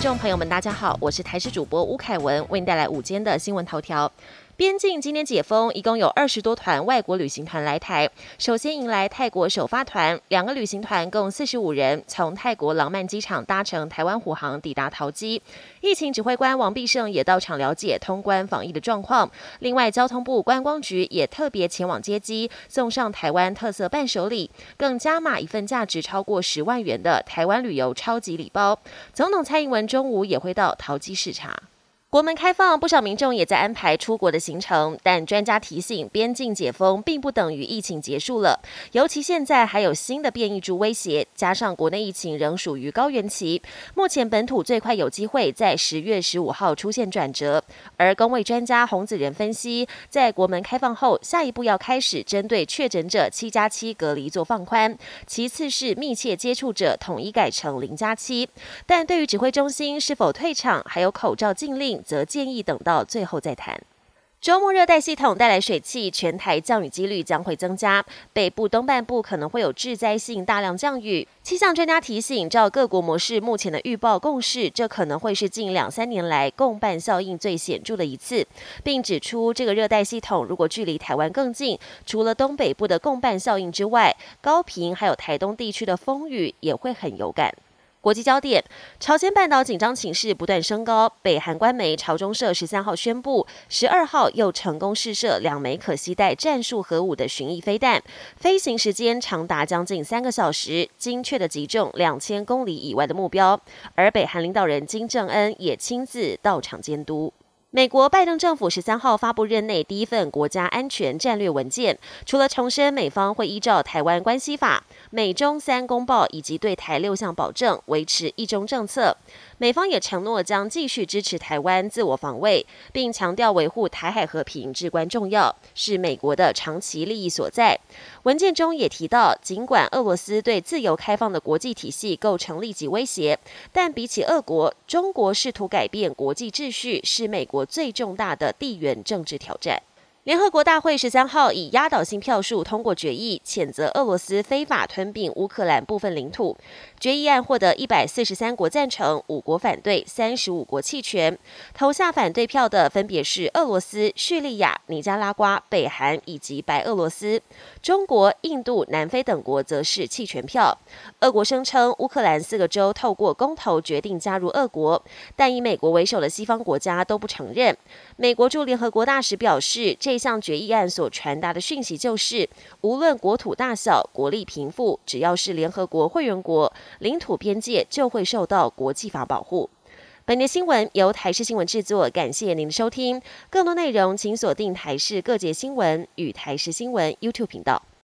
众朋友们，大家好，我是台视主播吴凯文，为您带来午间的新闻头条。边境今天解封，一共有二十多团外国旅行团来台。首先迎来泰国首发团，两个旅行团共四十五人，从泰国廊曼机场搭乘台湾虎航抵达桃机。疫情指挥官王必胜也到场了解通关防疫的状况。另外，交通部观光局也特别前往接机，送上台湾特色伴手礼，更加码一份价值超过十万元的台湾旅游超级礼包。总统蔡英文中午也会到桃机视察。国门开放，不少民众也在安排出国的行程，但专家提醒，边境解封并不等于疫情结束了。尤其现在还有新的变异株威胁，加上国内疫情仍属于高原期，目前本土最快有机会在十月十五号出现转折。而工位专家洪子仁分析，在国门开放后，下一步要开始针对确诊者七加七隔离做放宽，其次是密切接触者统一改成零加七。但对于指挥中心是否退场，还有口罩禁令。则建议等到最后再谈。周末热带系统带来水汽，全台降雨几率将会增加，北部东半部可能会有致灾性大量降雨。气象专家提醒，照各国模式目前的预报共识，这可能会是近两三年来共伴效应最显著的一次，并指出这个热带系统如果距离台湾更近，除了东北部的共伴效应之外，高频还有台东地区的风雨也会很有感。国际焦点：朝鲜半岛紧张情势不断升高。北韩官媒朝中社十三号宣布，十二号又成功试射两枚可携带战术核武的巡弋飞弹，飞行时间长达将近三个小时，精确的击中两千公里以外的目标。而北韩领导人金正恩也亲自到场监督。美国拜登政府十三号发布任内第一份国家安全战略文件，除了重申美方会依照《台湾关系法》、美中三公报以及对台六项保证维持一中政策，美方也承诺将继续支持台湾自我防卫，并强调维护台海和平至关重要，是美国的长期利益所在。文件中也提到，尽管俄罗斯对自由开放的国际体系构成立即威胁，但比起俄国，中国试图改变国际秩序是美国。最重大的地缘政治挑战。联合国大会十三号以压倒性票数通过决议，谴责俄罗斯非法吞并乌克兰部分领土。决议案获得一百四十三国赞成，五国反对，三十五国弃权。投下反对票的分别是俄罗斯、叙利亚、尼加拉瓜、北韩以及白俄罗斯。中国、印度、南非等国则是弃权票。俄国声称乌克兰四个州透过公投决定加入俄国，但以美国为首的西方国家都不承认。美国驻联合国大使表示，这项决议案所传达的讯息就是，无论国土大小、国力贫富，只要是联合国会员国，领土边界就会受到国际法保护。本节新闻由台视新闻制作，感谢您的收听。更多内容请锁定台视各界新闻与台视新闻 YouTube 频道。